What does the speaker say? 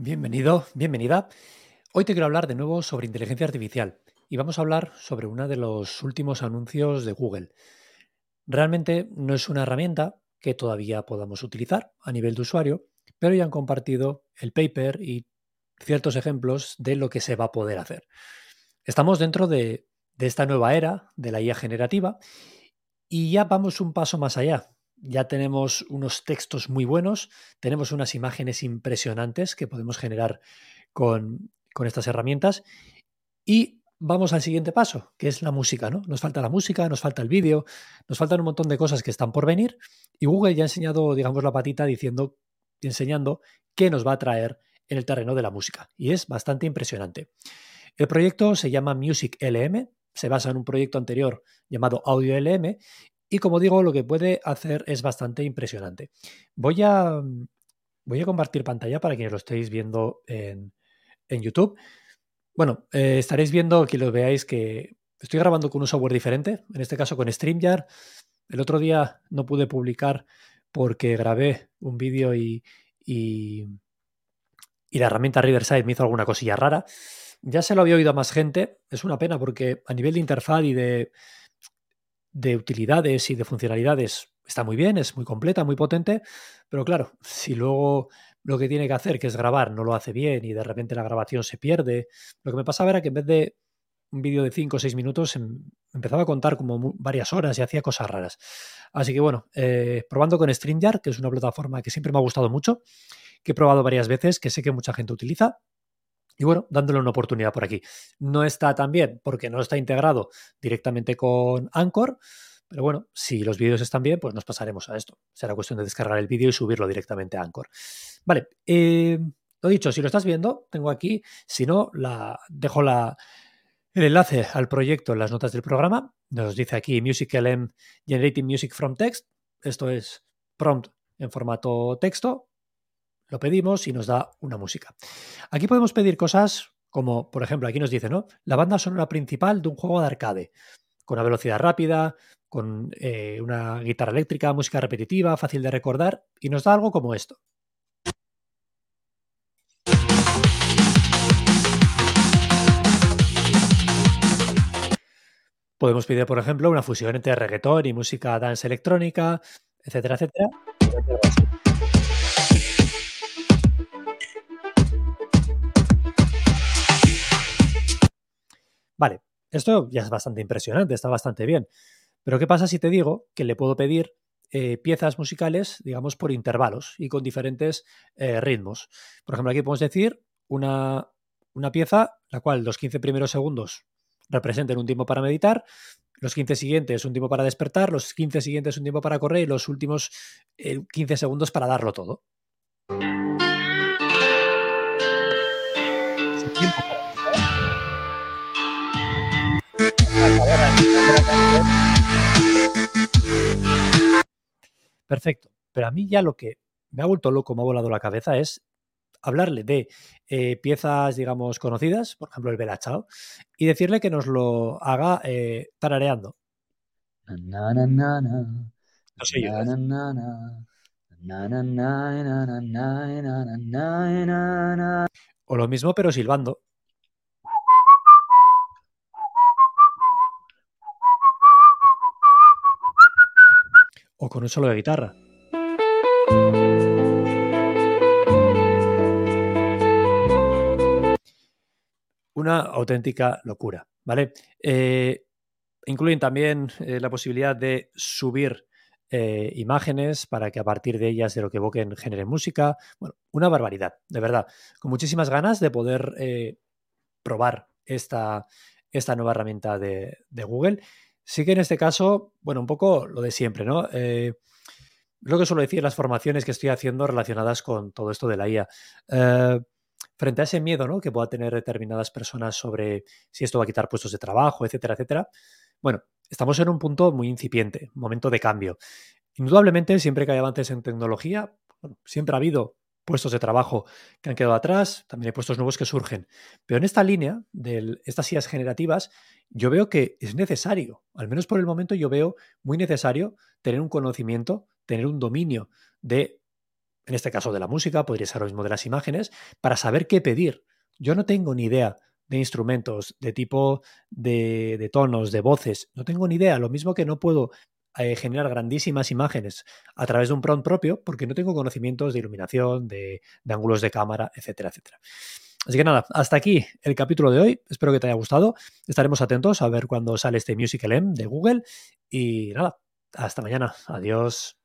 Bienvenido, bienvenida. Hoy te quiero hablar de nuevo sobre inteligencia artificial y vamos a hablar sobre uno de los últimos anuncios de Google. Realmente no es una herramienta que todavía podamos utilizar a nivel de usuario, pero ya han compartido el paper y ciertos ejemplos de lo que se va a poder hacer. Estamos dentro de, de esta nueva era de la IA generativa y ya vamos un paso más allá ya tenemos unos textos muy buenos, tenemos unas imágenes impresionantes que podemos generar con, estas herramientas y vamos al siguiente paso, que es la música, ¿no? Nos falta la música, nos falta el vídeo, nos faltan un montón de cosas que están por venir y Google ya ha enseñado, digamos, la patita diciendo, enseñando qué nos va a traer en el terreno de la música y es bastante impresionante. El proyecto se llama Music LM, se basa en un proyecto anterior llamado Audio LM y como digo, lo que puede hacer es bastante impresionante. Voy a, voy a compartir pantalla para que lo estéis viendo en, YouTube. Bueno, eh, estaréis viendo, que lo veáis, que estoy grabando con un software diferente, en este caso con StreamYard. El otro día no pude publicar porque grabé un vídeo y, y, y, la herramienta Riverside me hizo alguna cosilla rara. Ya se lo había oído a más gente. Es una pena porque a nivel de interfaz y de, de utilidades y de funcionalidades está muy bien, es muy completa, muy potente, pero claro, si luego lo que tiene que hacer, que es grabar, no lo hace bien y de repente la grabación se pierde, lo que me pasaba era que en vez de un vídeo de 5 o 6 minutos em, empezaba a contar como varias horas y hacía cosas raras. Así que bueno, eh, probando con StreamYard, que es una plataforma que siempre me ha gustado mucho, que he probado varias veces, que sé que mucha gente utiliza, y bueno, dándole una oportunidad por aquí. No está tan bien porque no está integrado directamente con Anchor, pero bueno, si los vídeos están bien, pues nos pasaremos a esto. Será cuestión de descargar el vídeo y subirlo directamente a Anchor. Vale, eh, lo dicho, si lo estás viendo, tengo aquí, si no, la, dejo la, el enlace al proyecto en las notas del programa. Nos dice aquí Music LM Generating Music from Text. Esto es prompt en formato texto lo pedimos y nos da una música. Aquí podemos pedir cosas como, por ejemplo, aquí nos dice, ¿no? La banda sonora principal de un juego de arcade, con una velocidad rápida, con eh, una guitarra eléctrica, música repetitiva, fácil de recordar, y nos da algo como esto. Podemos pedir, por ejemplo, una fusión entre reggaetón y música dance electrónica, etcétera, etcétera. Esto ya es bastante impresionante, está bastante bien. Pero ¿qué pasa si te digo que le puedo pedir eh, piezas musicales, digamos, por intervalos y con diferentes eh, ritmos? Por ejemplo, aquí podemos decir una, una pieza, la cual los 15 primeros segundos representen un tiempo para meditar, los 15 siguientes un tiempo para despertar, los 15 siguientes un tiempo para correr y los últimos 15 eh, segundos para darlo todo. Perfecto. Pero a mí ya lo que me ha vuelto loco, me ha volado la cabeza es hablarle de eh, piezas, digamos, conocidas, por ejemplo, el Bella Chao, y decirle que nos lo haga eh, tarareando. No sé yo. O lo mismo, pero silbando. O con un solo de guitarra. Una auténtica locura, ¿vale? Eh, incluyen también eh, la posibilidad de subir eh, imágenes para que a partir de ellas, de lo que evoquen, generen música. Bueno, una barbaridad, de verdad. Con muchísimas ganas de poder probar esta, esta nueva herramienta de, de Google Sí que en este caso, bueno, un poco lo de siempre, ¿no? Eh, lo que suelo decir las formaciones que estoy haciendo relacionadas con todo esto de la IA. Eh, frente a ese miedo ¿no? que pueda tener determinadas personas sobre si esto va a quitar puestos de trabajo, etcétera, etcétera. Bueno, estamos en un punto muy incipiente, momento de cambio. Indudablemente, siempre que hay avances en tecnología, siempre ha habido puestos de trabajo que han quedado atrás, también hay puestos nuevos que surgen. Pero en esta línea de estas IAS generativas, yo veo que es necesario, al menos por el momento yo veo muy necesario tener un conocimiento, tener un dominio de en este caso de la música, podría ser lo mismo de las imágenes, para saber qué pedir. Yo no tengo ni idea de instrumentos, de tipo de, tonos, de voces, no tengo ni idea. Lo mismo que no puedo eh, generar grandísimas imágenes a través de un prompt propio porque no tengo conocimientos de iluminación, de, de ángulos de cámara, etcétera, etcétera. Así que nada, hasta aquí el capítulo de hoy. Espero que te haya gustado. Estaremos atentos a ver cuándo sale este Musical M de Google. Y nada, hasta mañana. Adiós.